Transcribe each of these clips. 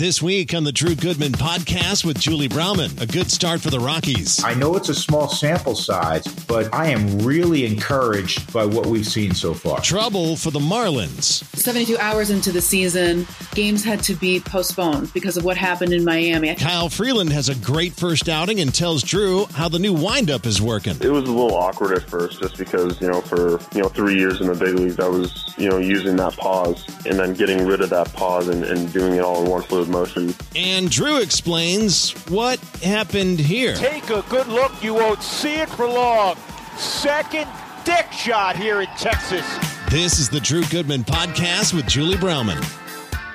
This week on the Drew Goodman podcast with Julie Browman, a good start for the Rockies. I know it's a small sample size, but I am really encouraged by what we've seen so far. Trouble for the Marlins. 72 hours into the season, games had to be postponed because of what happened in Miami. Kyle Freeland has a great first outing and tells Drew how the new windup is working. It was a little awkward at first just because, you know, for, you know, three years in the big leagues, I was, you know, using that pause and then getting rid of that pause and, and doing it all in one fluid motion. And Drew explains what happened here. Take a good look. You won't see it for long. Second dick shot here in Texas. This is the Drew Goodman podcast with Julie Browman.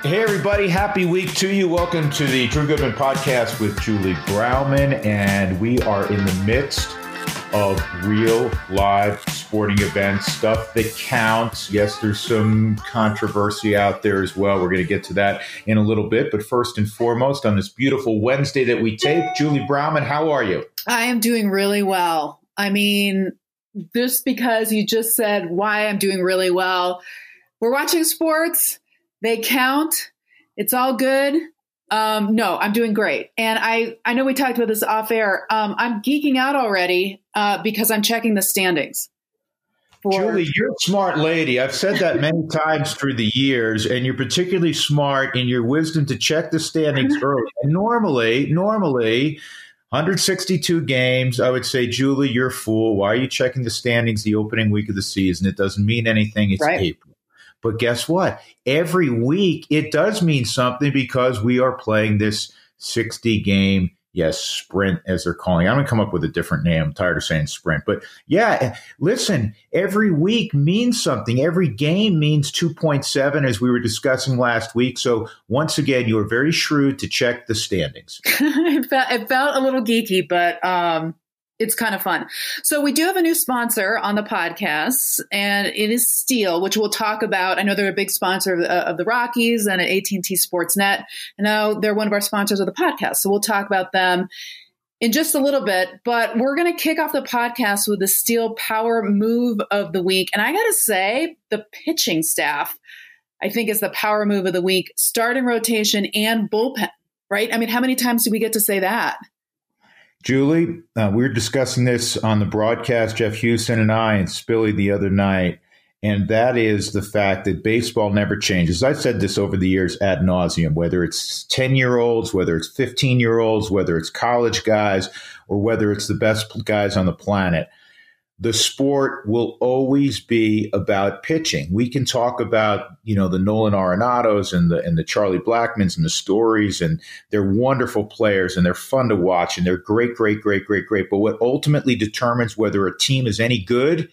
Hey, everybody. Happy week to you. Welcome to the Drew Goodman podcast with Julie Browman. And we are in the midst of real live sporting events, stuff that counts. Yes, there's some controversy out there as well. We're going to get to that in a little bit. But first and foremost, on this beautiful Wednesday that we tape, Julie Browman, how are you? I am doing really well. I mean, just because you just said why I'm doing really well, we're watching sports, they count, it's all good. Um, no, I'm doing great. And I, I know we talked about this off air. Um, I'm geeking out already uh, because I'm checking the standings. For- Julie, you're a smart lady. I've said that many times through the years, and you're particularly smart in your wisdom to check the standings early. And normally, normally, 162 games, I would say, Julie, you're a fool. Why are you checking the standings the opening week of the season? It doesn't mean anything. It's right. April. But guess what? Every week it does mean something because we are playing this 60 game, yes, sprint as they're calling. It. I'm going to come up with a different name. I'm tired of saying sprint. But yeah, listen, every week means something. Every game means 2.7 as we were discussing last week. So once again, you are very shrewd to check the standings. it, felt, it felt a little geeky, but um, it's kind of fun. So we do have a new sponsor on the podcast, and it is Stihl, which we'll talk about. I know they're a big sponsor of, uh, of the Rockies and at AT&T Sportsnet. I know they're one of our sponsors of the podcast, so we'll talk about them in just a little bit. But we're going to kick off the podcast with the Stihl Power Move of the Week, and I got to say, the pitching staff, I think, is the power move of the week: starting rotation and bullpen. Right? I mean, how many times do we get to say that? Julie, uh, we were discussing this on the broadcast, Jeff Huson and I and Spilly the other night, and that is the fact that baseball never changes. I've said this over the years ad nauseum, whether it's 10 year olds, whether it's 15 year olds, whether it's college guys, or whether it's the best guys on the planet the sport will always be about pitching. We can talk about, you know, the Nolan Arenados and the and the Charlie Blackmans and the stories, and they're wonderful players and they're fun to watch and they're great, great, great, great, great. But what ultimately determines whether a team is any good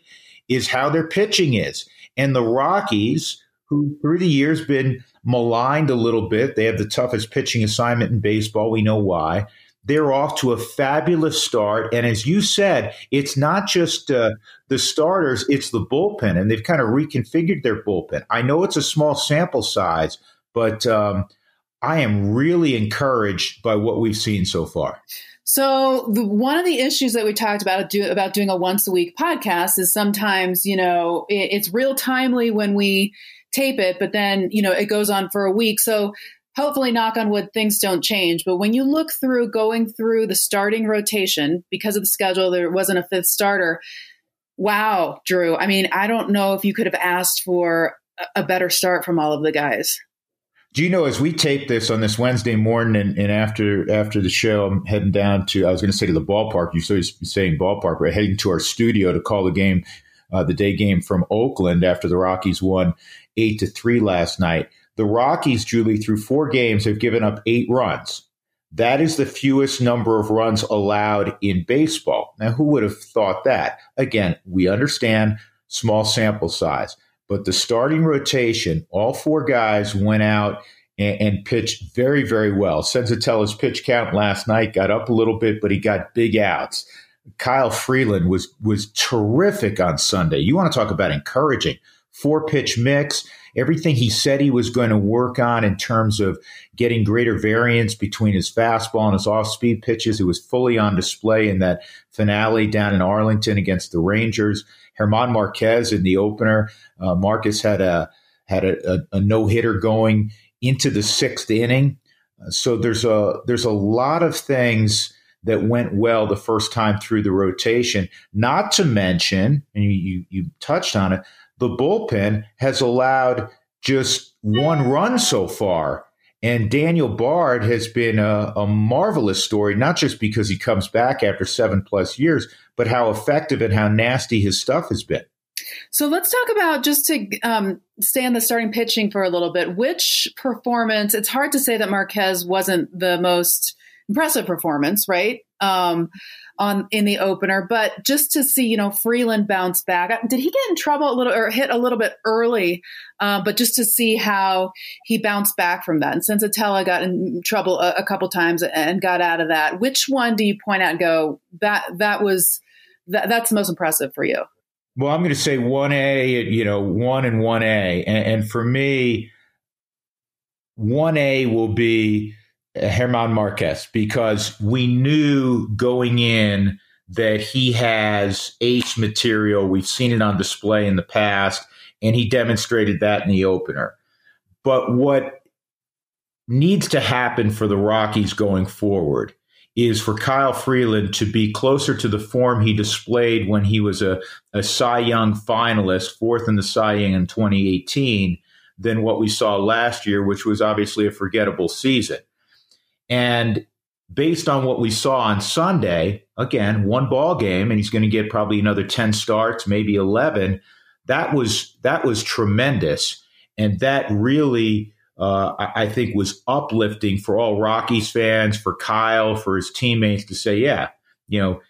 is how their pitching is. And the Rockies, who through the years been maligned a little bit, they have the toughest pitching assignment in baseball. We know why they're off to a fabulous start. And as you said, it's not just uh, the starters, it's the bullpen. And they've kind of reconfigured their bullpen. I know it's a small sample size, but um, I am really encouraged by what we've seen so far. So the, one of the issues that we talked about do, about doing a once a week podcast is sometimes you know it, it's real timely when we tape it, but then you know it goes on for a week. So hopefully knock on wood things don't change but when you look through going through the starting rotation because of the schedule there wasn't a fifth starter wow drew i mean i don't know if you could have asked for a better start from all of the guys do you know as we tape this on this Wednesday morning and, and after after the show, I'm heading down to I was going to say to the ballpark. You started saying ballpark. We're heading to our studio to call the game, uh, the day game from Oakland after the Rockies won eight to three last night. The Rockies, Julie, through four games, have given up eight runs. That is the fewest number of runs allowed in baseball. Now, who would have thought that? Again, we understand small sample size, but the starting rotation, all four guys went out and, and pitched very, very well. Senzatela's pitch count last night got up a little bit, but he got big outs. Kyle Freeland was was terrific on Sunday. You want to talk about encouraging four pitch mix everything he said he was going to work on in terms of getting greater variance between his fastball and his off speed pitches. It was fully on display in that finale down in Arlington against the Rangers. Herman Marquez in the opener. Uh, Marquez had a had a, a, a no hitter going into the sixth inning. So there's a there's a lot of things that went well the first time through the rotation. Not to mention, and you, you touched on it, the bullpen has allowed just one run so far. And Daniel Bard has been a, a, marvelous story, not just because he comes back after seven plus years, but how effective and how nasty his stuff has been. So let's talk about just to um, stay on the starting pitching for a little bit. Which performance? It's hard to say that Marquez wasn't the most impressive performance, right? Um, on in the opener, but just to see, you know, Freeland bounce back. Uh, did he get in trouble a little or hit a little bit early? Uh, but just to see how he bounced back from that. And Senzatela got in trouble a, a couple times and got out of that. Which one do you point out and go that that was that, that's the most impressive for you? Well, I'm going to say 1A, you know, 1 and 1A. And, and for me, 1A will be German Marquez because we knew going in that he has ace material. We've seen it on display in the past, and he demonstrated that in the opener. But what needs to happen for the Rockies going forward is for Kyle Freeland to be closer to the form he displayed when he was a, a Cy Young finalist, fourth in the Cy Young in 2018, than what we saw last year, which was obviously a forgettable season. And based on what we saw on Sunday, again, one ball game, and he's going to get probably another 10 starts, maybe 11. That was that was tremendous. And that really uh, I, I think was uplifting for all Rockies fans, for Kyle, for his teammates to say, yeah, you know,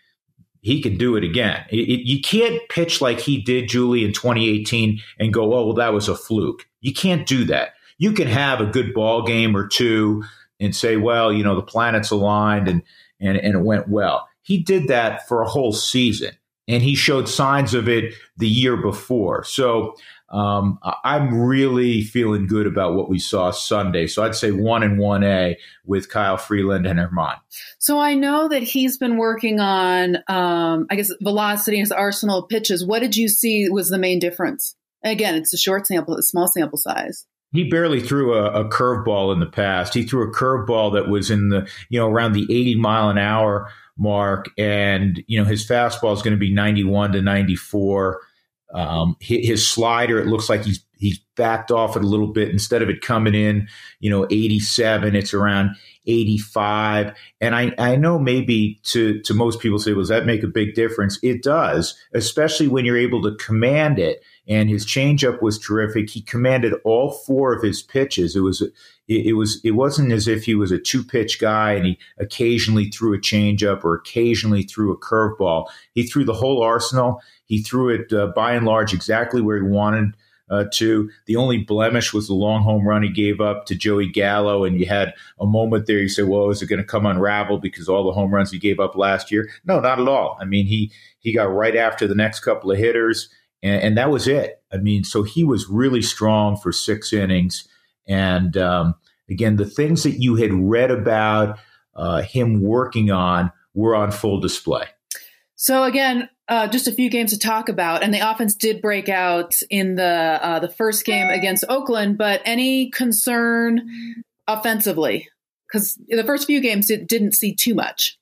he can do it again. It, it, you can't pitch like he did, Julie, in 2018 and go, oh, well, that was a fluke. You can't do that. You can have a good ball game or two and say, well, you know, the planets aligned and, and, and it went well. He did that for a whole season and he showed signs of it the year before. So um, I'm really feeling good about what we saw Sunday. So I'd say one and one A with Kyle Freeland and German. So I know that he's been working on, um, I guess, velocity and his arsenal of pitches. What did you see was the main difference? Again, it's a short sample, a small sample size. He barely threw a, a curveball in the past. He threw a curveball that was in the, you know, around the 80 mile an hour mark. And, you know, his fastball is going to be 91 to 94 um, his slider, it looks like he's he's backed off it a little bit. Instead of it coming in, you know, 87, it's around 85. And I, I know maybe to, to most people say, well, does that make a big difference? It does, especially when you're able to command it. And his changeup was terrific. He commanded all four of his pitches. It was it, was it wasn't as if he was a two pitch guy and he occasionally threw a changeup or occasionally threw a curveball. He threw the whole arsenal. He threw it uh, by and large exactly where he wanted uh, to. The only blemish was the long home run he gave up to Joey Gallo, and you had a moment there. You said, "Well, is it going to come unravel because all the home runs he gave up last year?" No, not at all. I mean, he he got right after the next couple of hitters, and, and that was it. I mean, so he was really strong for six innings. And um, again, the things that you had read about uh, him working on were on full display. So again, uh, just a few games to talk about, and the offense did break out in the uh, the first game against Oakland. But any concern offensively? Because the first few games it didn't see too much.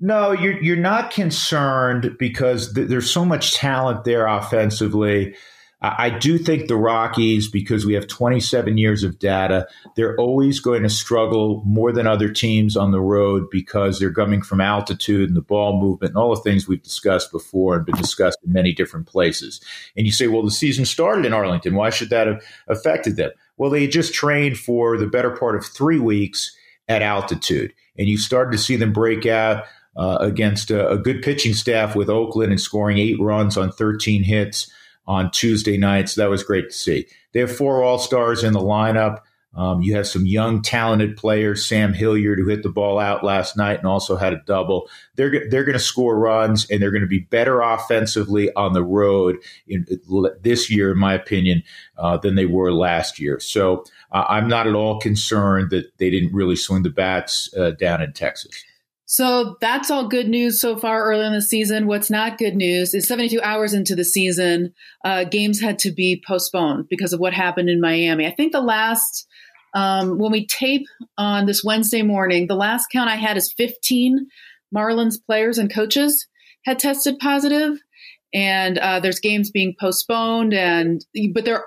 No, you're you're not concerned because th- there's so much talent there offensively. I do think the Rockies, because we have 27 years of data, they're always going to struggle more than other teams on the road because they're coming from altitude and the ball movement and all the things we've discussed before and been discussed in many different places. And you say, well, the season started in Arlington. Why should that have affected them? Well, they just trained for the better part of three weeks at altitude, and you started to see them break out. Uh, against a, a good pitching staff with Oakland and scoring eight runs on 13 hits on Tuesday night. So that was great to see. They have four All Stars in the lineup. Um, you have some young, talented players. Sam Hilliard, who hit the ball out last night and also had a double. They're they're going to score runs and they're going to be better offensively on the road in, this year, in my opinion, uh, than they were last year. So uh, I'm not at all concerned that they didn't really swing the bats uh, down in Texas. So that's all good news so far early in the season. What's not good news is 72 hours into the season, uh, games had to be postponed because of what happened in Miami. I think the last Um, when we tape on this Wednesday morning, the last count I had is 15 Marlins players and coaches had tested positive, and uh, there's games being postponed. And but there,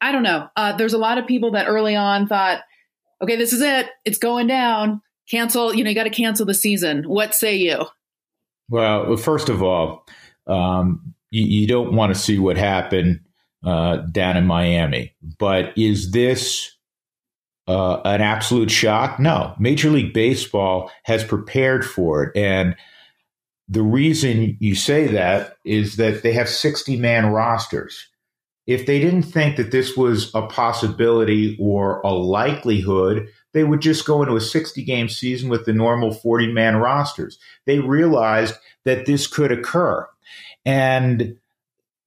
I don't know. Uh, there's a lot of people that early on thought, okay, this is it, it's going down. Cancel, you know, you got to cancel the season. What say you? Well, first of all, um, you, you, don't want to see what happened uh, down in Miami. But is this uh, an absolute shock? No. Major League Baseball has prepared for it. And the reason you say that is that they have 60 man rosters. If they didn't think that this was a possibility or a likelihood, they would just go into a 60 game season with the normal 40 man rosters. They realized that this could occur. And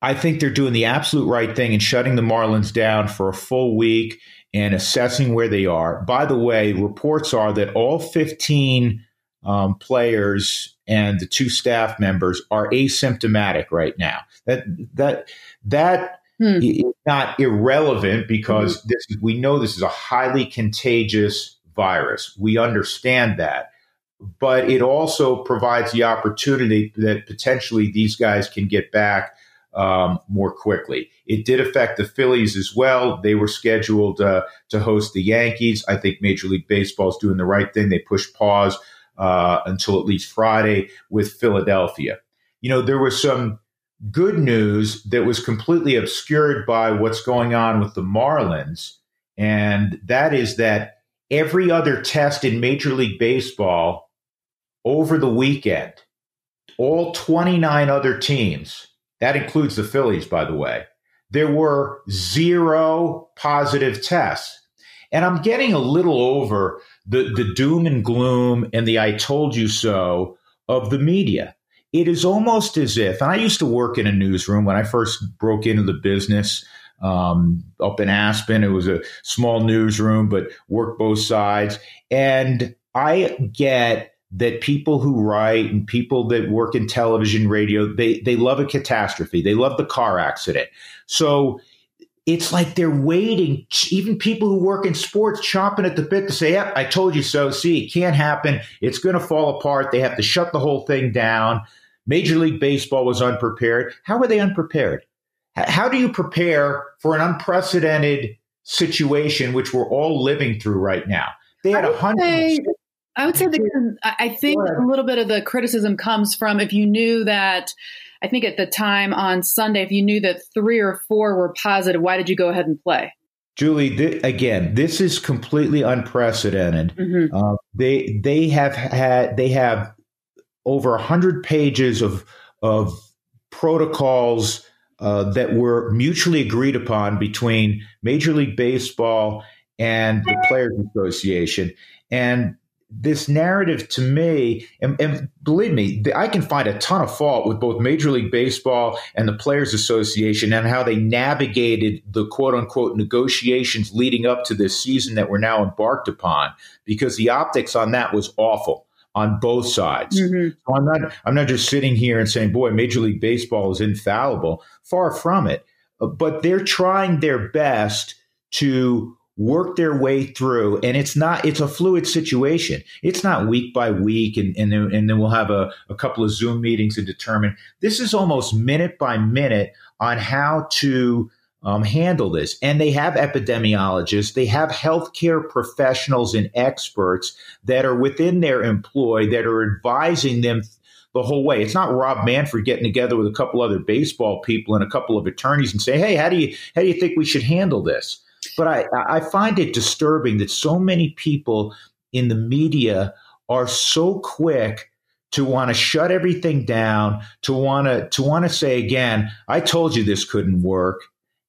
I think they're doing the absolute right thing in shutting the Marlins down for a full week and assessing where they are. By the way, reports are that all 15 um, players and the two staff members are asymptomatic right now. That that that hmm. is not irrelevant because hmm this we know this is a highly contagious virus. We understand that. But it also provides the opportunity that potentially these guys can get back um, more quickly. It did affect the Phillies as well. They were scheduled uh, to host the Yankees. I think Major League Baseball is doing the right thing. They pushed pause uh, until at least Friday with Philadelphia. You know, there was some good news that was completely obscured by what's going on with the Marlins, and that is that every other test in Major League Baseball over the weekend, all 29 other teams, that includes the Phillies, by the way, there were zero positive tests. And I'm getting a little over the, the doom and gloom and the I told you so of the media. It is almost as if, and I used to work in a newsroom when I first broke into the business um, up in Aspen. It was a small newsroom, but worked both sides. And I get that people who write and people that work in television, radio, they they love a catastrophe. They love the car accident. So it's like they're waiting. Even people who work in sports chomping at the bit to say, "Yep, I told you so." See, it can't happen. It's going to fall apart. They have to shut the whole thing down. Major League Baseball was unprepared. How were they unprepared? How do you prepare for an unprecedented situation, which we're all living through right now? They had a hundred. I would say that I think a little bit of the criticism comes from if you knew that. I think at the time on Sunday, if you knew that three or four were positive, why did you go ahead and play? Julie, th- again, this is completely unprecedented. Mm-hmm. Uh, they they have had they have over a hundred pages of of protocols uh, that were mutually agreed upon between Major League Baseball and the Players Association, and this narrative to me, and, and, believe me, I can find a ton of fault with both Major League Baseball and the Players Association and how they navigated the quote unquote negotiations leading up to this season that we're now embarked upon, because the optics on that was awful on both sides. Mm-hmm. So I'm not I'm not just sitting here and saying, boy, Major League Baseball is infallible. Far from it. But they're trying their best to work their way through and it's not it's a fluid situation it's not week by week and, and, then, and then we'll have a, a couple of zoom meetings to determine this is almost minute by minute on how to um, handle this and they have epidemiologists they have healthcare professionals and experts that are within their employ that are advising them the whole way. It's not Rob Manfred getting together with a couple other baseball people and a couple of attorneys and say, "Hey, how do you how do you think we should handle this?" But I, I find it disturbing that so many people in the media are so quick to want to shut everything down, to want to to want to say again, I told you this couldn't work.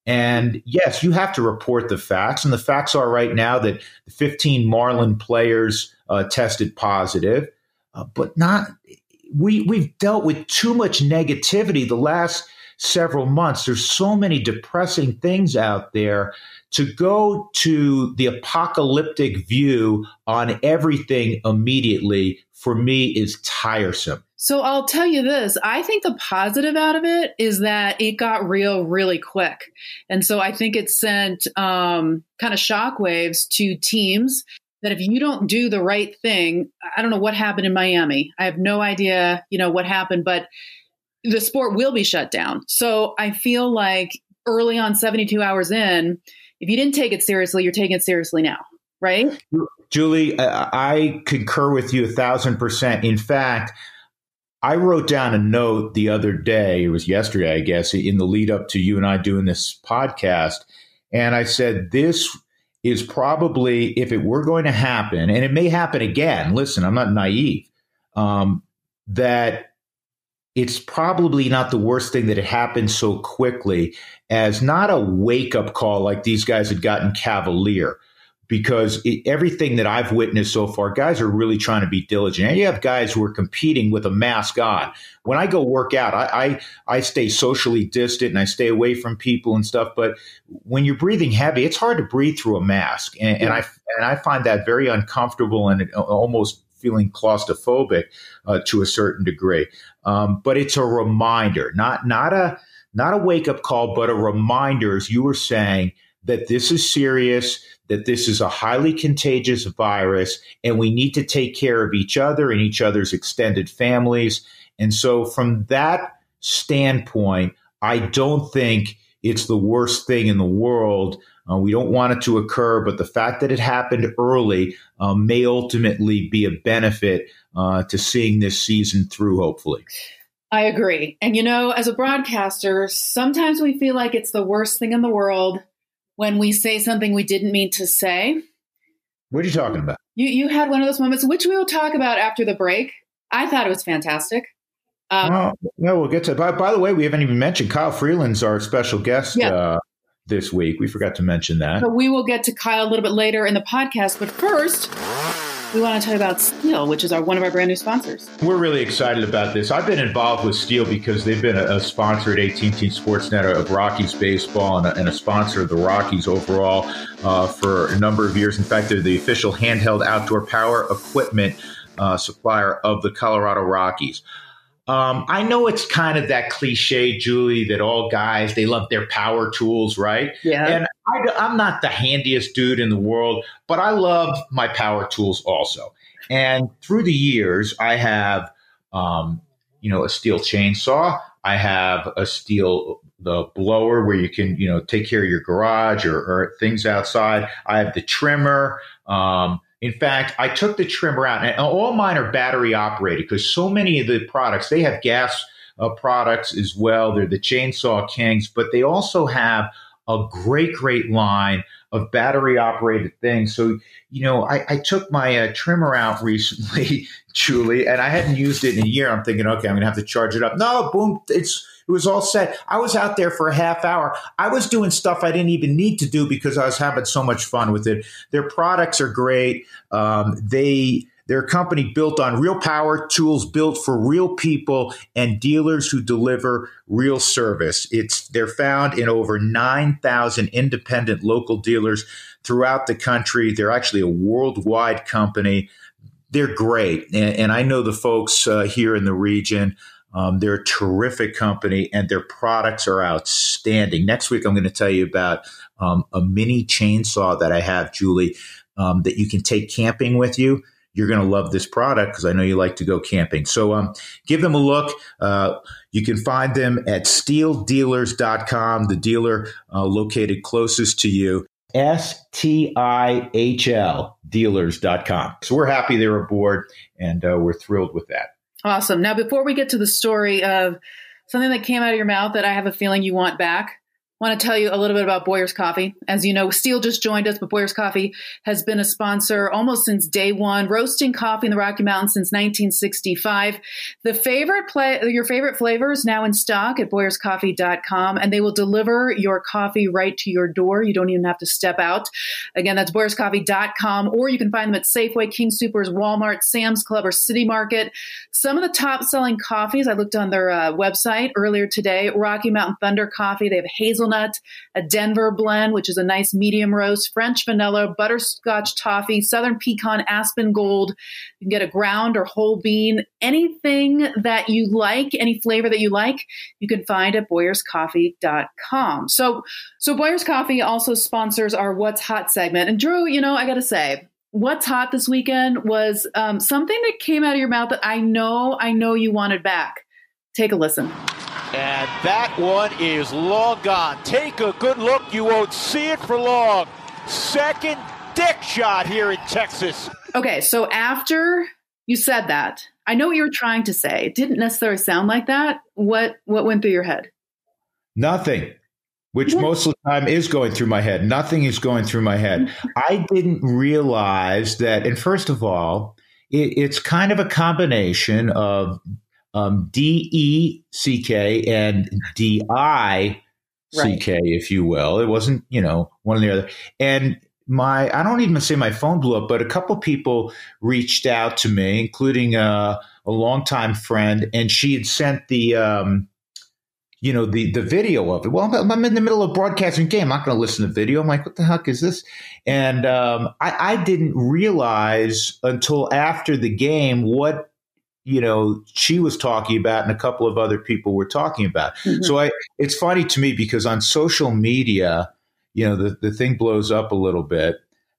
And yes, you have to report the facts. And the facts are right now that 15 Marlin players uh, tested positive, uh, but not. We we've dealt with too much negativity the last several months. There's so many depressing things out there to go to the apocalyptic view on everything immediately for me is tiresome. So I'll tell you this. I think the positive out of it is that it got real really quick. And so I think it sent um, kind of shockwaves to teams that if you don't do the right thing, I don't know what happened in Miami. I have no idea, you know, what happened, but the sport will be shut down. So I feel like early on 72 hours in, if you didn't take it seriously, you're taking it seriously now, right? Julie, I concur with you a thousand percent. In fact, I wrote down a note the other day, it was yesterday, I guess, in the lead up to you and I doing this podcast. And I said, this is probably, if it were going to happen, and it may happen again, listen, I'm not naive, um, that it's probably not the worst thing that it happened so quickly as not a wake up call like these guys had gotten cavalier because it, everything that I've witnessed so far, guys are really trying to be diligent. And you have guys who are competing with a mask on. When I go work out, I, I, I stay socially distant and I stay away from people and stuff. But when you're breathing heavy, it's hard to breathe through a mask, and, yeah. and I and I find that very uncomfortable and almost feeling claustrophobic uh, to a certain degree. Um, but it's a reminder, not not a not a wake up call, but a reminder, as you were saying, that this is serious that this is a highly contagious virus and we need to take care of each other and each other's extended families. And so, from that standpoint, I don't think it's the worst thing in the world. Uh, we don't want it to occur, but the fact that it happened early um, may ultimately be a benefit uh, to seeing this season through, hopefully. I agree. And you know, as a broadcaster, sometimes we feel like it's the worst thing in the world when we say something we didn't mean to say. What are you talking about? You you had one of those moments, which we will talk about after the break. I thought it was fantastic. Um, oh, no, we'll get to. By, by the way, we haven't even mentioned Kyle Freeland's our special guest yeah. uh, this week. We forgot to mention that. So we will get to Kyle a little bit later in the podcast. But first, we want to tell you about Stihl, which is our one of our brand new sponsors. We're really excited about this. I've been involved with Stihl because they've been a, a sponsor at AT&T Sportsnet of Rockies baseball and a, and a sponsor of the Rockies overall uh, for a number of years. In fact, they're the official handheld outdoor power equipment uh, supplier of the Colorado Rockies. Um, I know it's kind of that cliche, Julie, that all guys they love their power tools, right? Yeah. And I, am not the handiest dude in the world, but I love my power tools also. And through the years, I have, um, you know, a Stihl chainsaw. I have a Stihl the blower where you can, you know, take care of your garage or, or things outside. I have the trimmer. Um, in fact, I took the trimmer out, and all mine are battery operated because so many of the products they have gas uh, products as well. They're the chainsaw kings, but they also have a great, great line of battery operated things. So, you know, I, I took my uh, trimmer out recently, Julie, and I hadn't used it in a year. I'm thinking, okay, I'm going to have to charge it up. No, boom, it's it was all set. I was out there for a half hour. I was doing stuff I didn't even need to do because I was having so much fun with it. Their products are great. Um, they they're a company built on real power tools built for real people and dealers who deliver real service. It's they're found in over 9,000 independent local dealers throughout the country. They're actually a worldwide company. They're great. And, and I know the folks uh, here in the region. Um, they're a terrific company and their products are outstanding. Next week, I'm going to tell you about um, a mini chainsaw that I have, Julie, um, that you can take camping with you. You're going to love this product because I know you like to go camping. So um, give them a look. Uh, you can find them at stihldealers.com, the dealer uh, located closest to you. S T I H L dealers.com. So we're happy they're aboard and uh, we're thrilled with that. Awesome. Now, before we get to the story of something that came out of your mouth that I have a feeling you want back, want to tell you a little bit about Boyer's Coffee. As you know, Stihl just joined us, but Boyer's Coffee has been a sponsor almost since day one, roasting coffee in the Rocky Mountains since 1965. The favorite play, your favorite flavors now in stock at boyerscoffee.com, and they will deliver your coffee right to your door. You don't even have to step out. Again, that's boyerscoffee.com, or you can find them at Safeway, King Supers, Walmart, Sam's Club, or City Market. Some of the top selling coffees, I looked on their uh, website earlier today Rocky Mountain Thunder Coffee. They have hazel hazelnut, a Denver blend, which is a nice medium roast, French vanilla, butterscotch toffee, southern pecan, aspen gold. You can get a ground or whole bean, anything that you like, any flavor that you like, you can find at boyerscoffee.com. So, so Boyer's Coffee also sponsors our What's Hot segment. And Drew, you know, I got to say, what's hot this weekend was um, something that came out of your mouth that I know, I know you wanted back. Take a listen. And that one is long gone. Take a good look. You won't see it for long. Second dick shot here in Texas. Okay, so after you said that, I know what you were trying to say. It didn't necessarily sound like that. What what went through your head? Nothing which most of the time is going through my head. Nothing is going through my head. I didn't realize that, and first of all, it, it's kind of a combination of um, D E C K and D I C K, if you will. It wasn't, you know, one or the other. And my, I don't even say my phone blew up, but a couple people reached out to me, including uh, a longtime friend, and she had sent the, um, you know the the video of it. Well, I'm, I'm in the middle of broadcasting game. I'm not going to listen to video. I'm like, what the heck is this? And um, I, I didn't realize until after the game what you know she was talking about and a couple of other people were talking about. Mm-hmm. So I, it's funny to me because on social media, you know, the the thing blows up a little bit.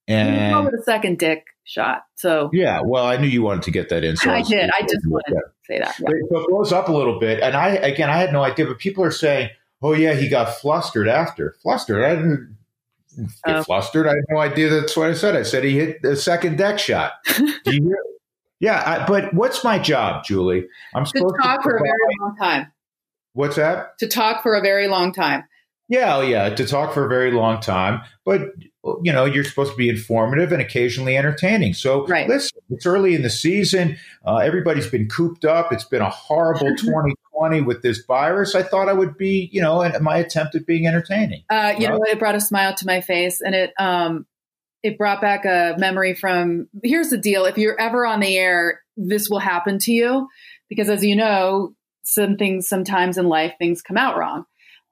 And the second dick shot. So yeah, well, I knew you wanted to get that in. So I, I did. I just wanted to say that. Yeah. So it blows up a little bit, and I again, I had no idea, but people are saying, "Oh yeah, he got flustered after." Flustered? I didn't get oh. flustered. I had no idea. That's what I said. I said he hit the second deck shot. Do you hear? Yeah, I, but what's my job, Julie? I'm supposed to talk to for a very long time. What's that? To talk for a very long time. Yeah, oh yeah, to talk for a very long time. But you know, you're supposed to be informative and occasionally entertaining. So right. listen, it's early in the season. Uh, everybody's been cooped up. It's been a horrible 2020 with this virus. I thought I would be, you know, my attempt at being entertaining. Uh, you know, it brought a smile to my face, and it um, it brought back a memory from. Here's the deal: if you're ever on the air, this will happen to you because, as you know, some things sometimes in life things come out wrong.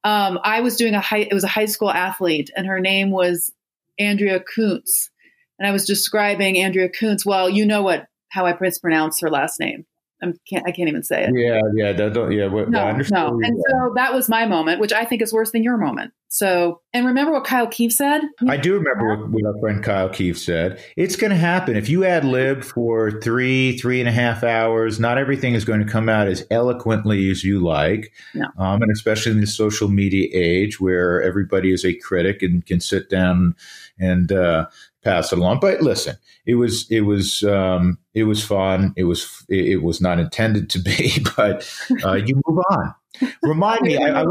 Um, I was doing a high, it was a high school athlete, and her name was Andrea Kuntz. And I was describing Andrea Kuntz. Well, you know what how I mispronounce her last name. I can't I can't even say it. Yeah, yeah, that don't, yeah. What, no, no. And so that was my moment, which I think is worse than your moment. So, and remember what Kyle Keefe said? I do remember what, what our friend Kyle Keefe said. It's going to happen if you ad lib for three, three and a half hours. Not everything is going to come out as eloquently as you like, no. um, and especially in the social media age where everybody is a critic and can sit down and uh, pass it along. But listen, it was it was um, it was fun. It was it was not intended to be, but uh, you move on. Remind me. I, I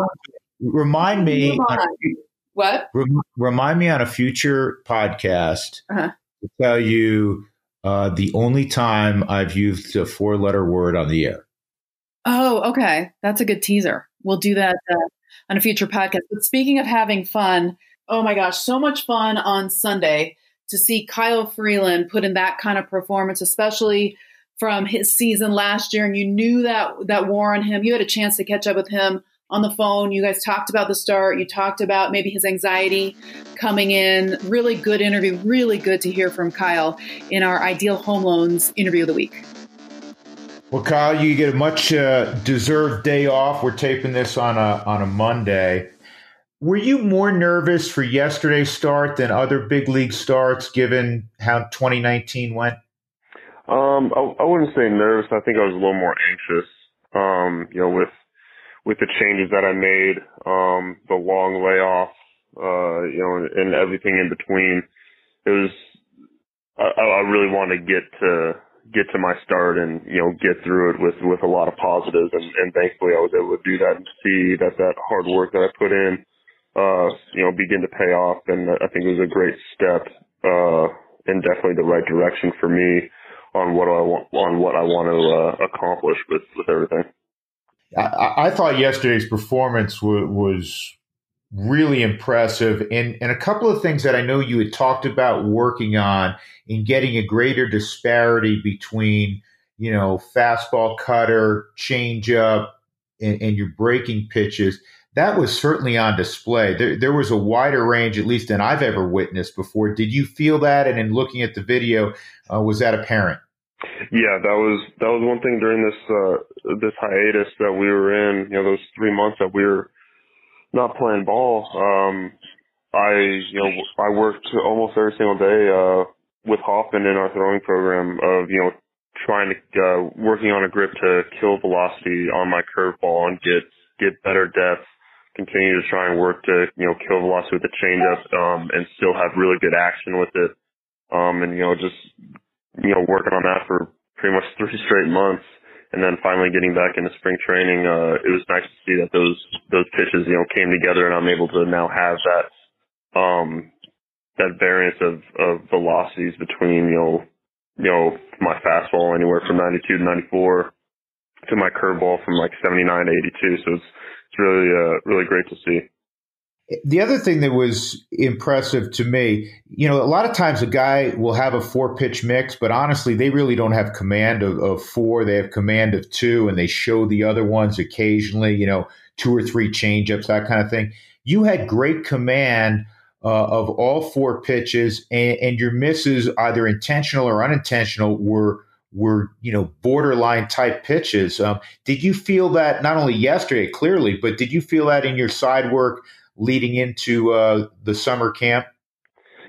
remind me. what? remind me on a future podcast uh-huh. to tell you uh, the only time I've used a four letter word on the air. Oh, okay. That's a good teaser. We'll do that uh, on a future podcast. But speaking of having fun, oh my gosh, so much fun on Sunday to see Kyle Freeland put in that kind of performance, especially from his season last year. And you knew that that war on him. You had a chance to catch up with him on the phone. You guys talked about the start. You talked about maybe his anxiety coming in. Really good interview. Really good to hear from Kyle in our Ideal Home Loans interview of the week. Well, Kyle, you get a much uh, deserved day off. We're taping this on a on a Monday. Were you more nervous for yesterday's start than other big league starts, given how 2019 went? Um, I, I wouldn't say nervous. I think I was a little more anxious. Um, you know, with with the changes that I made, um, the long layoff, uh, you know, and, and everything in between. It was I, I really wanted to get to get to my start and you know get through it with with a lot of positives, and, and thankfully I was able to do that and see that that hard work that I put in uh, you know, begin to pay off. And I think it was a great step, uh, and definitely the right direction for me on what I want, on what I want to, uh, accomplish with, with everything. I, I thought yesterday's performance w- was really impressive. And, and a couple of things that I know you had talked about working on in getting a greater disparity between, you know, fastball cutter, changeup, and, and your breaking pitches that was certainly on display. There, there was a wider range, at least than I've ever witnessed before. Did you feel that? And in looking at the video, uh, was that apparent? Yeah, that was that was one thing during this uh, this hiatus that we were in. You know, those three months that we were not playing ball. Um, I you know I worked almost every single day uh, with Hoffman in our throwing program of you know trying to uh, working on a grip to kill velocity on my curveball and get get better depth. Continue to try and work to you know kill velocity with the changeup um, and still have really good action with it. Um, and you know just you know working on that for pretty much three straight months and then finally getting back into spring training, uh, it was nice to see that those those pitches, you know, came together, and I'm able to now have that um, that variance of, of velocities between you know you know my fastball anywhere from 92 to 94 to my curveball from like 79 to 82. So it's it's really uh, really great to see. The other thing that was impressive to me, you know, a lot of times a guy will have a four pitch mix, but honestly, they really don't have command of, of, four. They have command of two, and they show the other ones occasionally, you know, two or three changeups, that kind of thing. You had great command uh, of all four pitches, and, and your misses, either intentional or unintentional, were were you know borderline type pitches. Um, did you feel that not only yesterday clearly, but did you feel that in your side work leading into uh, the summer camp?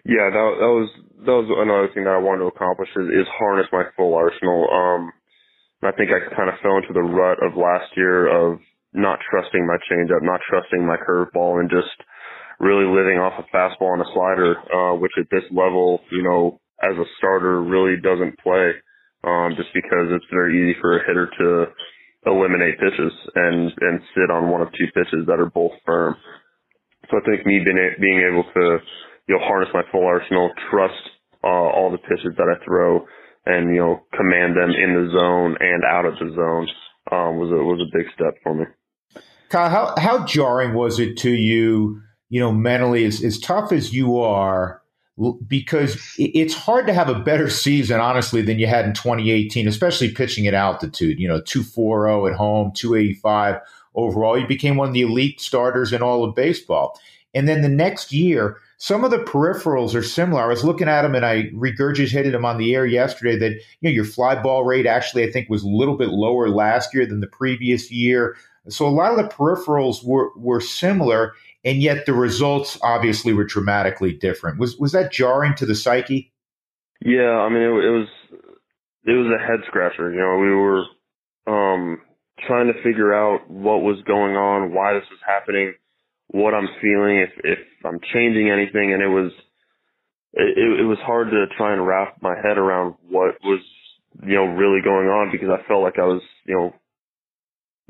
Yeah, that, that was that was another thing that I wanted to accomplish is, is harness my full arsenal. Um, I think I kind of fell into the rut of last year of not trusting my changeup, not trusting my curveball, and just really living off a fastball and a slider, uh, which at this level, you know, as a starter really doesn't play, um, just because it's very easy for a hitter to eliminate pitches and, and sit on one of two pitches that are both firm. So I think me being, being able to, you know, harness my full arsenal, trust, uh, all the pitches that I throw and, you know, command them in the zone and out of the zone, um, was a, was a big step for me. Kyle, how, how jarring was it to you you know, mentally as, as tough as you are, because it's hard to have a better season, honestly, than you had in 2018, especially pitching at altitude. You know, 240 at home, 285 overall. You became one of the elite starters in all of baseball. And then the next year, some of the peripherals are similar. I was looking at them and I regurgitated them on the air yesterday that, you know, your fly ball rate actually, I think, was a little bit lower last year than the previous year. So a lot of the peripherals were, were similar and yet the results obviously were dramatically different. Was was that jarring to the psyche? Yeah, I mean it, it was it was a head scratcher. You know, we were um, trying to figure out what was going on, why this was happening, what I'm feeling, if if I'm changing anything, and it was it, it was hard to try and wrap my head around what was you know really going on because I felt like I was you know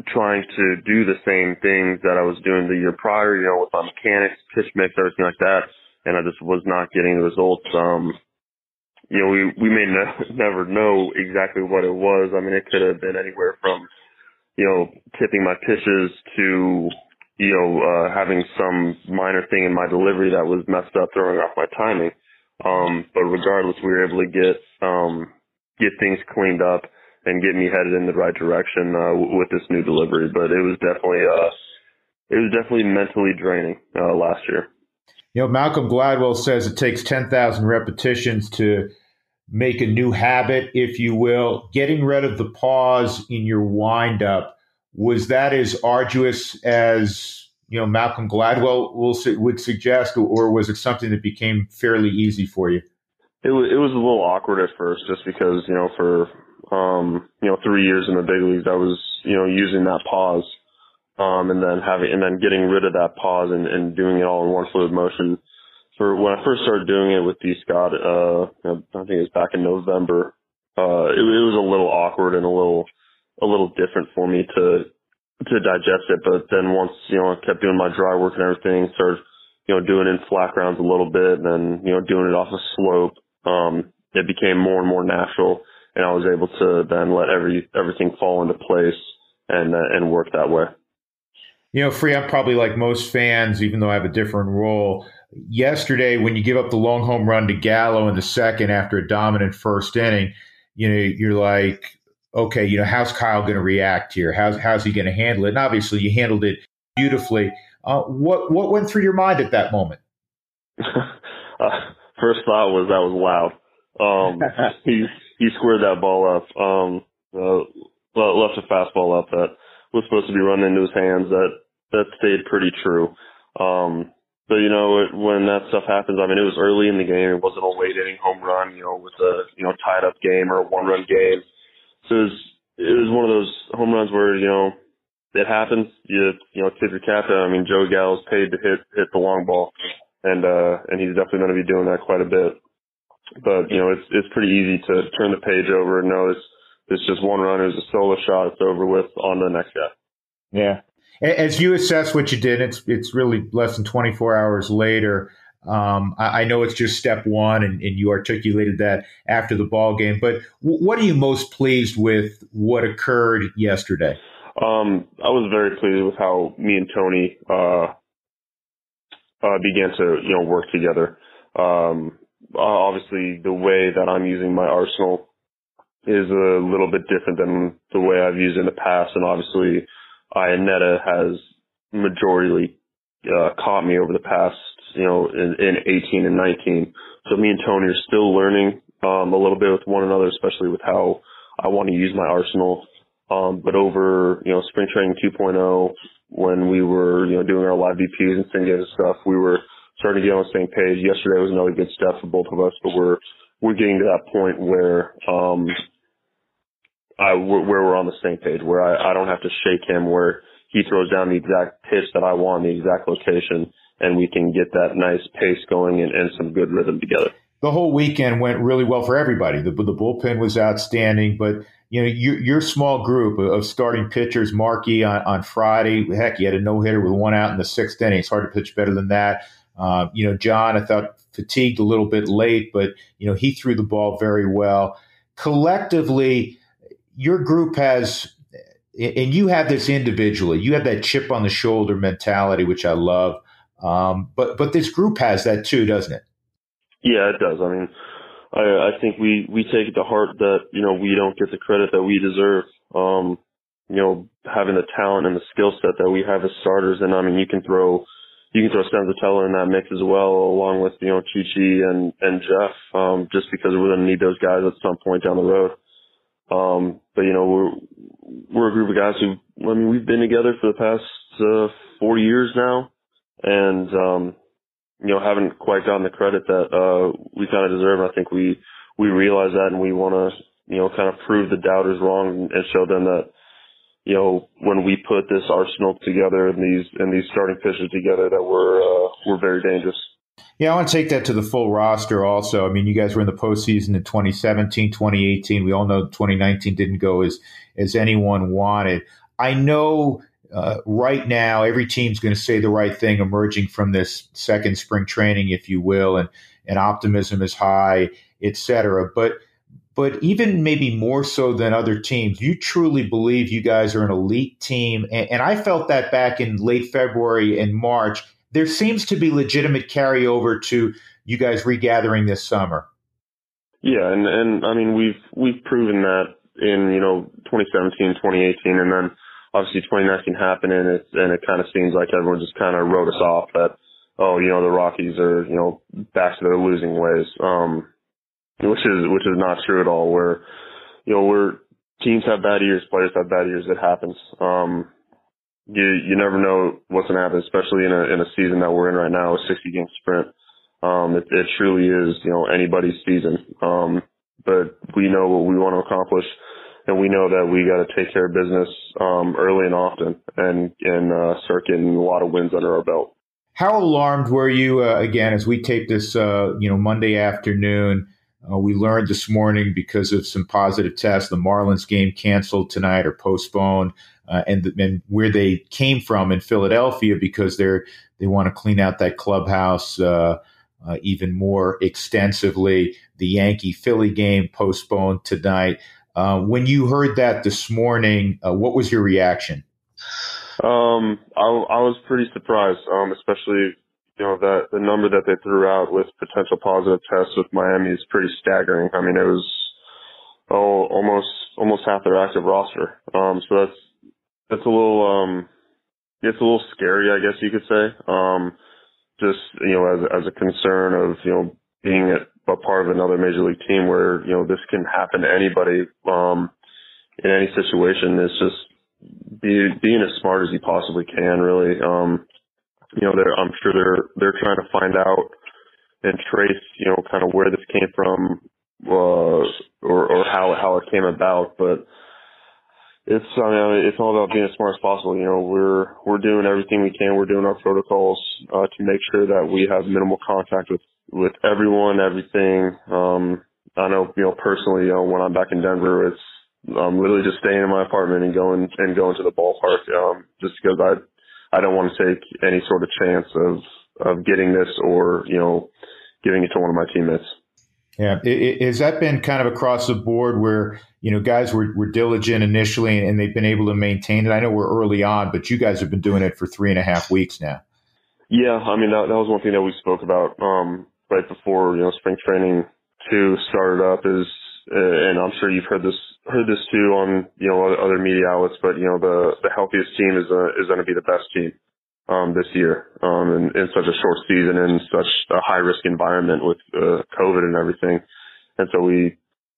trying to do the same things that I was doing the year prior, you know, with my mechanics, pitch mix, everything like that. And I just was not getting the results. Um, you know, we, we may ne- never know exactly what it was. I mean, it could have been anywhere from, you know, tipping my pitches to, you know, uh, having some minor thing in my delivery that was messed up, throwing off my timing. Um, but regardless, we were able to get, um, get things cleaned up and get me headed in the right direction uh, with this new delivery. But it was definitely uh, it was definitely mentally draining uh, last year. You know, Malcolm Gladwell says it takes ten thousand repetitions to make a new habit, if you will. Getting rid of the pause in your windup was that as arduous as you know Malcolm Gladwell will, would suggest, or was it something that became fairly easy for you? It was it was a little awkward at first, just because you know for um, you know, three years in the big leagues, I was, you know, using that pause, um, and then having, and then getting rid of that pause and, and doing it all in one fluid motion. For when I first started doing it with D Scott, uh, I think it was back in November, uh, it, it was a little awkward and a little, a little different for me to, to digest it. But then once, you know, I kept doing my dry work and everything, started, you know, doing in flat grounds a little bit and then, you know, doing it off a slope, um, it became more and more natural and I was able to then let every everything fall into place and uh, and work that way. You know, Free, I'm probably like most fans, even though I have a different role. Yesterday, when you give up the long home run to Gallo in the second after a dominant first inning, you know, you're like, okay, you know, how's Kyle going to react here? How's how's he going to handle it? And obviously, you handled it beautifully. Uh, what what went through your mind at that moment? uh, first thought was that was loud. Um, he he squared that ball up. Um, uh, left a fastball up that was supposed to be running into his hands. That that stayed pretty true. Um, but you know, it, when that stuff happens, I mean, it was early in the game. It wasn't a late inning home run, you know, with a you know tied up game or a one run game. So it was it was one of those home runs where you know it happens. You you know tip your cap. I mean, Joey Gallo's paid to hit hit the long ball, and uh and he's definitely going to be doing that quite a bit. But you know, it's it's pretty easy to turn the page over and know it's it's just one run. It was a solo shot. It's over with. On to the next guy. Yeah. As you assess what you did, it's it's really less than 24 hours later. Um, I, I, know it's just step one, and, and, you articulated that after the ball game. But w- what are you most pleased with? What occurred yesterday? Um, I was very pleased with how me and Tony uh, uh, began to you know work together. Um, obviously, the way that I'm using my arsenal is a little bit different than the way I've used in the past, and obviously Iannetta has majorly uh, caught me over the past, you know, in, in 18 and 19. So me and Tony are still learning um, a little bit with one another, especially with how I want to use my arsenal. Um, but over, you know, spring training 2.0, when we were, you know, doing our live BPs and and stuff, we were starting to get on the same page. Yesterday was another good step for both of us, but we're we're getting to that point where um, I, where we're on the same page, where I, I don't have to shake him, where he throws down the exact pitch that I want, the exact location, and we can get that nice pace going and, and some good rhythm together. The whole weekend went really well for everybody. The, the bullpen was outstanding, but you know your, your small group of starting pitchers, Marquez on, on Friday, heck, he had a no hitter with one out in the sixth inning. It's hard to pitch better than that. Uh, you know, Jon, I thought fatigued a little bit late, but you know he threw the ball very well. Collectively, your group has and you have this individually. You have that chip on the shoulder mentality which i love. Um, but but this group has that too doesn't it? Yeah it does. I mean i i think we we take it to heart that you know we don't get the credit that we deserve. Um you know having the talent and the skill set that we have as starters and i mean you can throw you can throw Senzatela in that mix as well, along with you know Chichi and and Jeff, um, just because we're going to need those guys at some point down the road. Um, but you know, we're we're a group of guys who, I mean, we've been together for the past uh, four years now, and um, you know, haven't quite gotten the credit that uh, we kind of deserve. I think we we realize that, and we want to, you know, kind of prove the doubters wrong and show them that, you know, when we put this arsenal together and these and these starting pitchers together, that we're uh, we're very dangerous. Yeah, I want to take that to the full roster also. I mean, you guys were in the postseason in 2017, 2018. We all know 2019 didn't go as, as anyone wanted. I know uh, right now every team's going to say the right thing emerging from this second spring training, if you will, and, and optimism is high, et cetera. But but even maybe more so than other teams, you truly believe you guys are an elite team. And, and I felt that back in late February and March there seems to be legitimate carryover to you guys regathering this summer. Yeah, and and I mean we've we've proven that in you know 2017, 2018, and then obviously 2019 happened, and it and it kind of seems like everyone just kind of wrote us off that oh you know the Rockies are you know back to their losing ways, um, which is which is not true at all. Where you know we're teams have bad years, players have bad years. It happens. Um, you you never know what's to happen, especially in a in a season that we're in right now, a 60 game sprint. Um, it, it truly is, you know, anybody's season. Um, but we know what we want to accomplish, and we know that we got to take care of business um, early and often, and and uh, start getting a lot of wins under our belt. How alarmed were you uh, again as we tape this, uh, you know, Monday afternoon? Uh, we learned this morning because of some positive tests, the Marlins game canceled tonight or postponed uh, and and where they came from in Philadelphia because they're they want to clean out that clubhouse uh, uh, even more extensively. The Yankee Philly game postponed tonight. Uh, when you heard that this morning, uh, what was your reaction? Um, I, I was pretty surprised, um, especially you know that the number that they threw out with potential positive tests with Miami is pretty staggering. I mean, it was oh almost almost half their active roster. Um, so that's that's a little um it's a little scary, I guess you could say. Um, just you know, as as a concern of you know being a, a part of another major league team where you know this can happen to anybody um, in any situation. It's just be, being as smart as you possibly can, really. Um, you know, I'm sure they're they're trying to find out and trace, you know, kind of where this came from, uh, or or how how it came about. But it's I mean, it's all about being as smart as possible. You know, we're we're doing everything we can. We're doing our protocols uh, to make sure that we have minimal contact with with everyone, everything. Um, I know, you know, personally, you know, when I'm back in Denver, it's I'm literally just staying in my apartment and going and going to the ballpark, um, just because I I don't want to take any sort of chance of of getting this or you know giving it to one of my teammates. Yeah, it, it, has that been kind of across the board where you know guys were, were diligent initially and they've been able to maintain it? I know we're early on, but you guys have been doing it for three and a half weeks now. Yeah, I mean that, that was one thing that we spoke about um, right before you know spring training two started up is, and I'm sure you've heard this heard this too on you know other media outlets, but you know the the healthiest team is uh, is going to be the best team um, this year um, in, in such a short season and such a high risk environment with uh, COVID and everything. And so we,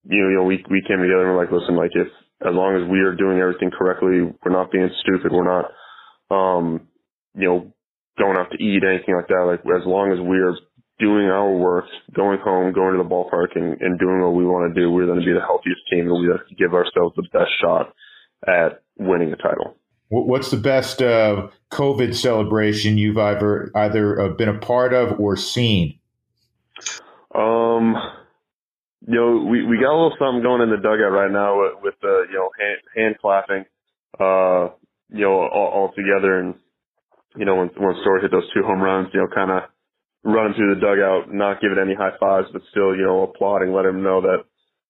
you know, you know, we we came together and we're like, listen, like if as long as we are doing everything correctly, we're not being stupid, we're not, um, you know, going out to eat anything like that. Like as long as we are doing our work, going home, going to the ballpark, and, and doing what we want to do, we're going to be the healthiest team, and we have to give ourselves the best shot at winning the title. What's the best uh, COVID celebration you've either either uh, been a part of or seen? Um, you know, we, we got a little something going in the dugout right now with, with the you know hand, hand clapping, uh, you know, all, all together, and you know when when Story hit those two home runs, you know, kind of running through the dugout, not giving any high fives, but still, you know, applauding, let him know that,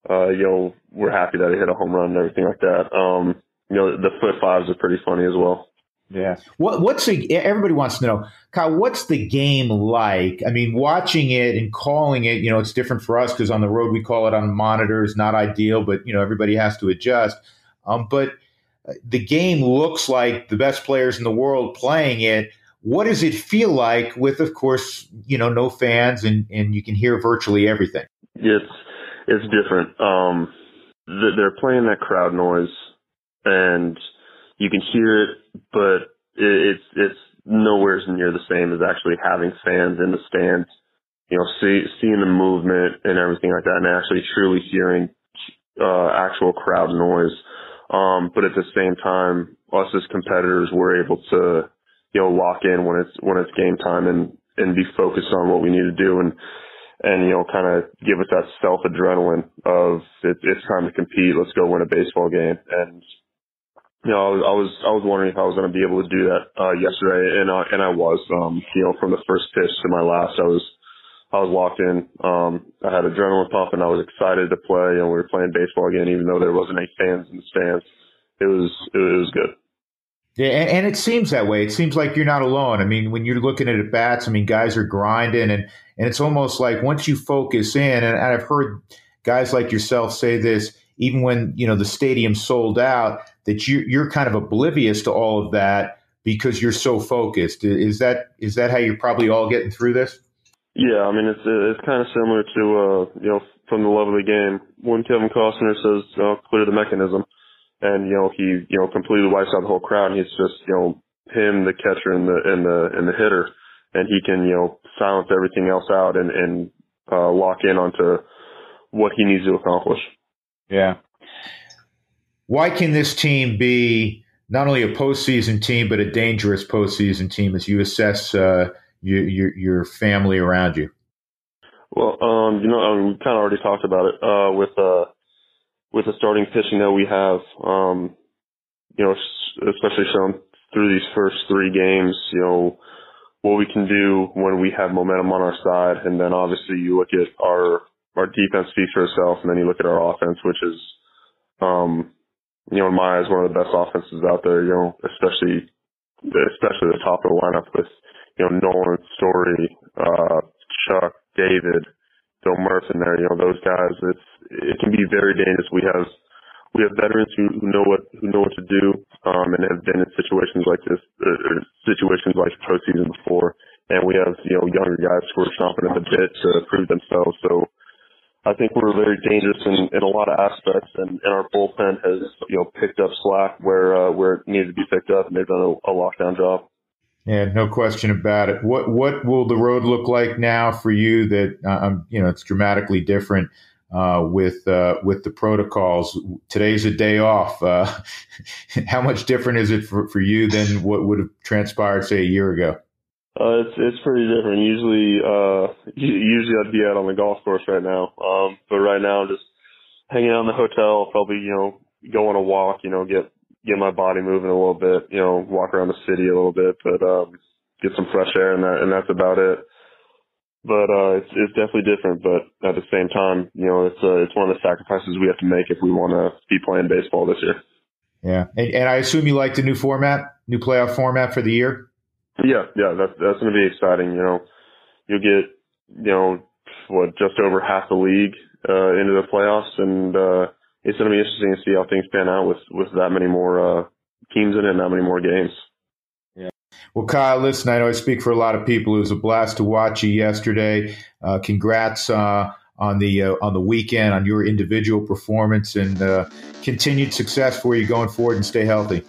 uh, you know, we're happy that he hit a home run and everything like that. Um, you know, the foot fives are pretty funny as well. Yeah. What, what's the, everybody wants to know, Kyle, what's the game like? I mean, watching it and calling it, you know, it's different for us because on the road we call it on monitors, not ideal, but, you know, everybody has to adjust. Um, but uh, the game looks like the best players in the world playing it what does it feel like with, of course, you know, no fans and, and you can hear virtually everything? It's, it's different. Um, they're playing that crowd noise and you can hear it, but it's, it's nowhere near the same as actually having fans in the stands, you know, see, seeing the movement and everything like that and actually truly hearing, uh, actual crowd noise. Um, but at the same time, us as competitors were able to, you know, lock in when it's when it's game time and and be focused on what we need to do and and you know kind of give us that self adrenaline of it, it's time to compete. Let's go win a baseball game. And you know, I was I was, I was wondering if I was going to be able to do that uh, yesterday, and uh, and I was. Um, you know, from the first pitch to my last, I was I was locked in. Um, I had adrenaline pumping. I was excited to play, and we were playing baseball again, even though there wasn't any fans in the stands. It was it was good. Yeah, and, and, it seems that way. It seems like you're not alone. I mean, when you're looking at at bats, I mean, guys are grinding, and and it's almost like once you focus in, and, I've heard guys like yourself say this, even when you know the stadium sold out, that you you're kind of oblivious to all of that because you're so focused. Is that is that how you're probably all getting through this? Yeah, I mean, it's it's kind of similar to uh, you know from the love of the game when Kevin Costner says uh, clear the mechanism and you know he you know completely wipes out the whole crowd. And he's just you know him, the catcher, and the and the and the hitter, and he can you know silence everything else out and and uh, lock in onto what he needs to accomplish. Yeah. Why can this team be not only a postseason team but a dangerous postseason team as you assess uh, your, your, your family around you? Well, um, you know, I mean, we kind of already talked about it uh, with uh, with the starting pitching that we have, um, you know, especially shown through these first three games, you know, what we can do when we have momentum on our side. And then obviously you look at our, our defense speaks for itself and then you look at our offense, which is, um, you know, in my eyes, one of the best offenses out there, you know, especially, especially the top of the lineup with, you know, Nolan, Story, uh, Chuck, David, Bill Murph in there, you know, those guys, it's, it can be very dangerous. We have we have veterans who, who know what who know what to do um, and have been in situations like this, uh, situations like postseason before. And we have you know younger guys who are chomping at the bit to prove themselves. So I think we're very dangerous in, in a lot of aspects, and, and our bullpen has you know picked up slack where uh, where it needed to be picked up, and they've done a, a lockdown job. Yeah, no question about it. What what will the road look like now for you? That uh, um, you know, it's dramatically different uh, with uh, with the protocols. Today's a day off. Uh, how much different is it for, for you than what would have transpired, say, a year ago? Uh, it's it's pretty different. Usually, uh, usually I'd be out on the golf course right now. Um, but right now I'm just hanging out in the hotel. Probably you know go on a walk. You know get get my body moving a little bit. You know walk around the city a little bit, but um, get some fresh air and that and that's about it. But uh, it's it's definitely different. But at the same time, you know it's uh, it's one of the sacrifices we have to make if we want to be playing baseball this year. Yeah, and, and I assume you like the new format, new playoff format for the year. Yeah, yeah, that's that's going to be exciting. You know, you'll get you know what just over half the league uh, into the playoffs, and uh, it's going to be interesting to see how things pan out with with that many more uh, teams in it and that many more games. Yeah. Well, Kyle, listen, I know I speak for a lot of people. It was a blast to watch you yesterday. Uh, congrats uh, on the uh, on the weekend on your individual performance and uh, continued success for you going forward and stay healthy.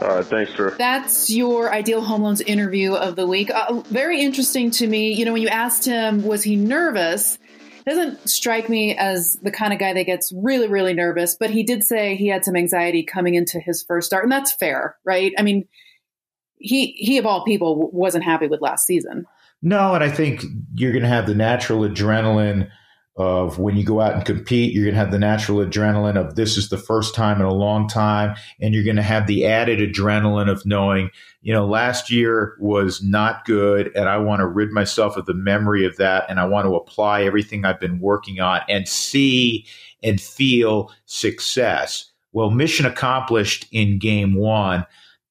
All right, thanks, Drew. That's your ideal home loans interview of the week. Uh, very interesting to me. You know, when you asked him, was he nervous? Doesn't strike me as the kind of guy that gets really, really nervous. But he did say he had some anxiety coming into his first start, and that's fair, right? I mean, he he of all people wasn't happy with last season. No, and I think you're going to have the natural adrenaline of when you go out and compete, you're going to have the natural adrenaline of this is the first time in a long time. And you're going to have the added adrenaline of knowing, you know, last year was not good. And I want to rid myself of the memory of that. And I want to apply everything I've been working on and see and feel success. Well, mission accomplished in game one.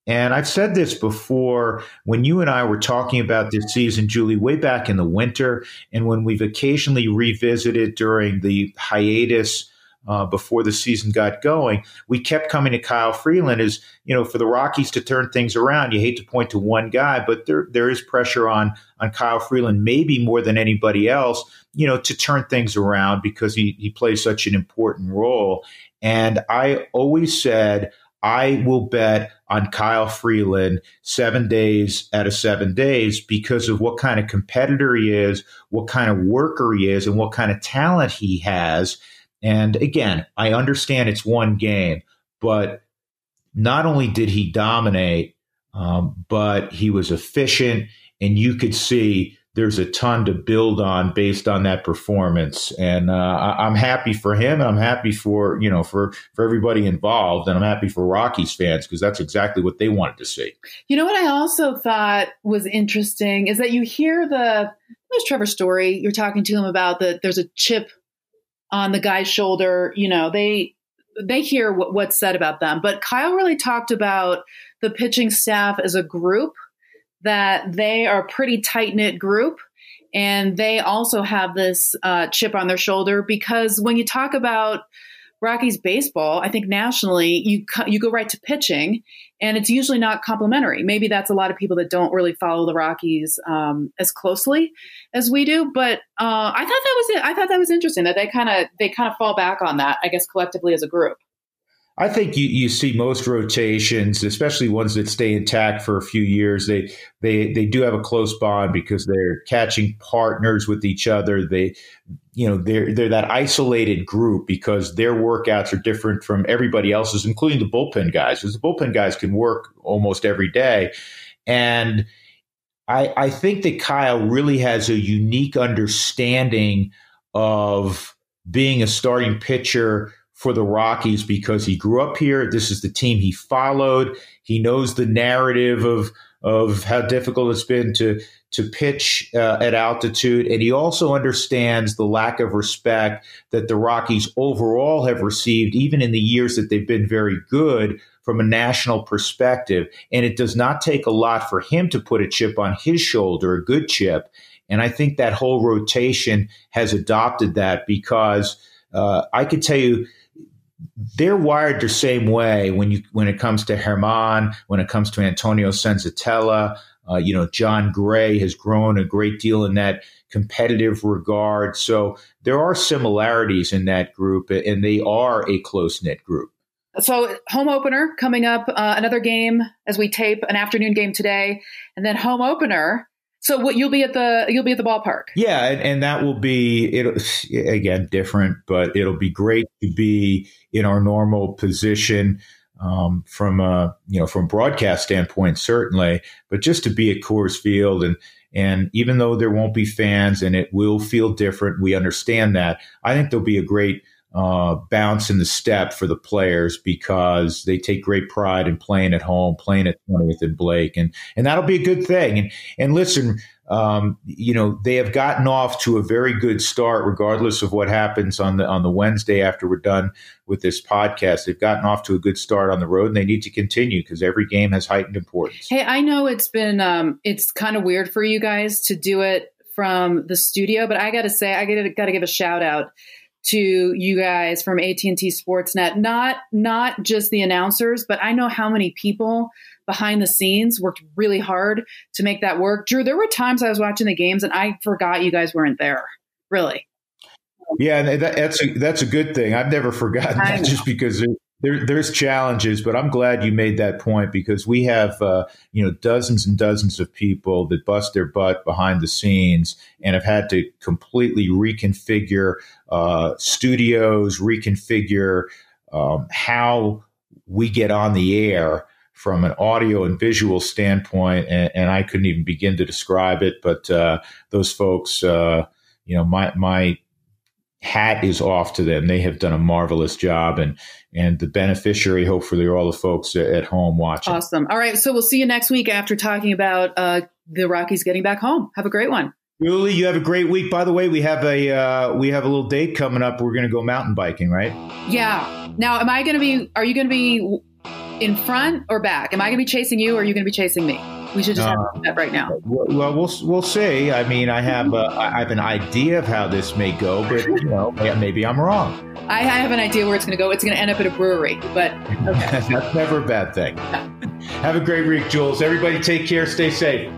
And I've said this before when you and I were talking about this season, Julie, way back in the winter, and when we've occasionally revisited during the hiatus uh, before the season got going, we kept coming to Kyle Freeland as, you know, for the Rockies to turn things around. You hate to point to one guy, but there there is pressure on on Kyle Freeland, maybe more than anybody else, you know, to turn things around because he, he plays such an important role. And I always said, I will bet on Kyle Freeland seven days out of seven days because of what kind of competitor he is, what kind of worker he is, and what kind of talent he has. And again, I understand it's one game, but not only did he dominate, um, but he was efficient, and you could see there's a ton to build on based on that performance. And uh, I, am happy for him, and I'm happy for you know for for everybody involved, and I'm happy for Rockies fans because that's exactly what they wanted to see. You know what I also thought was interesting is that you hear the there's Trevor Story. You're talking to him about that. There's a chip on the guy's shoulder. You know they they hear what, what's said about them, but Kyle really talked about the pitching staff as a group that they are a pretty tight knit group and they also have this uh, chip on their shoulder because when you talk about Rockies baseball, I think nationally you you go right to pitching, and it's usually not complimentary. Maybe that's a lot of people that don't really follow the Rockies um, as closely as we do. But uh, I thought that was it. I thought that was interesting that they kind of they kind of fall back on that. I guess collectively as a group. I think you, you see most rotations, especially ones that stay intact for a few years. They they they do have a close bond because they're catching partners with each other. They you know they're they're that isolated group because their workouts are different from everybody else's, including the bullpen guys. Because the bullpen guys can work almost every day, and I I think that Kyle really has a unique understanding of being a starting pitcher for the Rockies because he grew up here. This is the team he followed. He knows the narrative of of how difficult it's been to to pitch uh, at altitude, and he also understands the lack of respect that the Rockies overall have received, even in the years that they've been very good from a national perspective. And it does not take a lot for him to put a chip on his shoulder, a good chip. And I think that whole rotation has adopted that because uh, I could tell you they're wired the same way when you when it comes to Herman, when it comes to Antonio Senzatela. Uh, you know, Jon Gray has grown a great deal in that competitive regard. So there are similarities in that group, and they are a close knit group. So home opener coming up, uh, another game as we tape an afternoon game today, and then home opener. So what, you'll be at the you'll be at the ballpark. Yeah, and, and that will be it again different, but it'll be great to be in our normal position um, from a you know from broadcast standpoint certainly, but just to be at Coors Field and and even though there won't be fans and it will feel different, we understand that. I think there'll be a great uh, bounce in the step for the players because they take great pride in playing at home, playing at 20th and Blake, and and that'll be a good thing. And and listen, um, you know they have gotten off to a very good start, regardless of what happens on the on the Wednesday after we're done with this podcast. They've gotten off to a good start on the road, and they need to continue because every game has heightened importance. Hey, I know it's been um, it's kind of weird for you guys to do it from the studio, but I got to say, I got to give a shout out to you guys from AT&T Sportsnet. Not not just the announcers but I know how many people behind the scenes worked really hard to make that work. Drew there were times I was watching the games and I forgot you guys weren't there. Really. Yeah that, that's a, that's a good thing. I've never forgotten that just because there, there's challenges, but I'm glad you made that point because we have uh, you know dozens and dozens of people that bust their butt behind the scenes and have had to completely reconfigure uh, studios, reconfigure um, how we get on the air from an audio and visual standpoint, and, and I couldn't even begin to describe it. But uh, those folks, uh, you know, my my hat is off to them. They have done a marvelous job, and and the beneficiary, hopefully, are all the folks at home watching. Awesome. All right, so we'll see you next week after talking about uh, the Rockies getting back home. Have a great one. Julie, you have a great week. By the way, we have a uh, we have a little date coming up. We're going to go mountain biking, right? Yeah. Now, am I going to be? Are you going to be in front or back? Am I going to be chasing you, or are you going to be chasing me? We should just have that right now. Well, we'll we'll see. I mean, I have a, I have an idea of how this may go, but you know, maybe I'm wrong. I have an idea where it's going to go. It's going to end up at a brewery, but okay. that's never a bad thing. have a great week, Jules. Everybody, take care. Stay safe.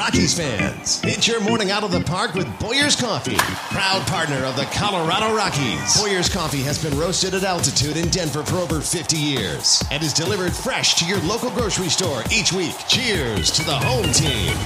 Rockies fans. It's your morning out of the park with Boyer's Coffee, proud partner of the Colorado Rockies. Boyer's Coffee has been roasted at altitude in Denver for over 50 years and is delivered fresh to your local grocery store each week. Cheers to the home team.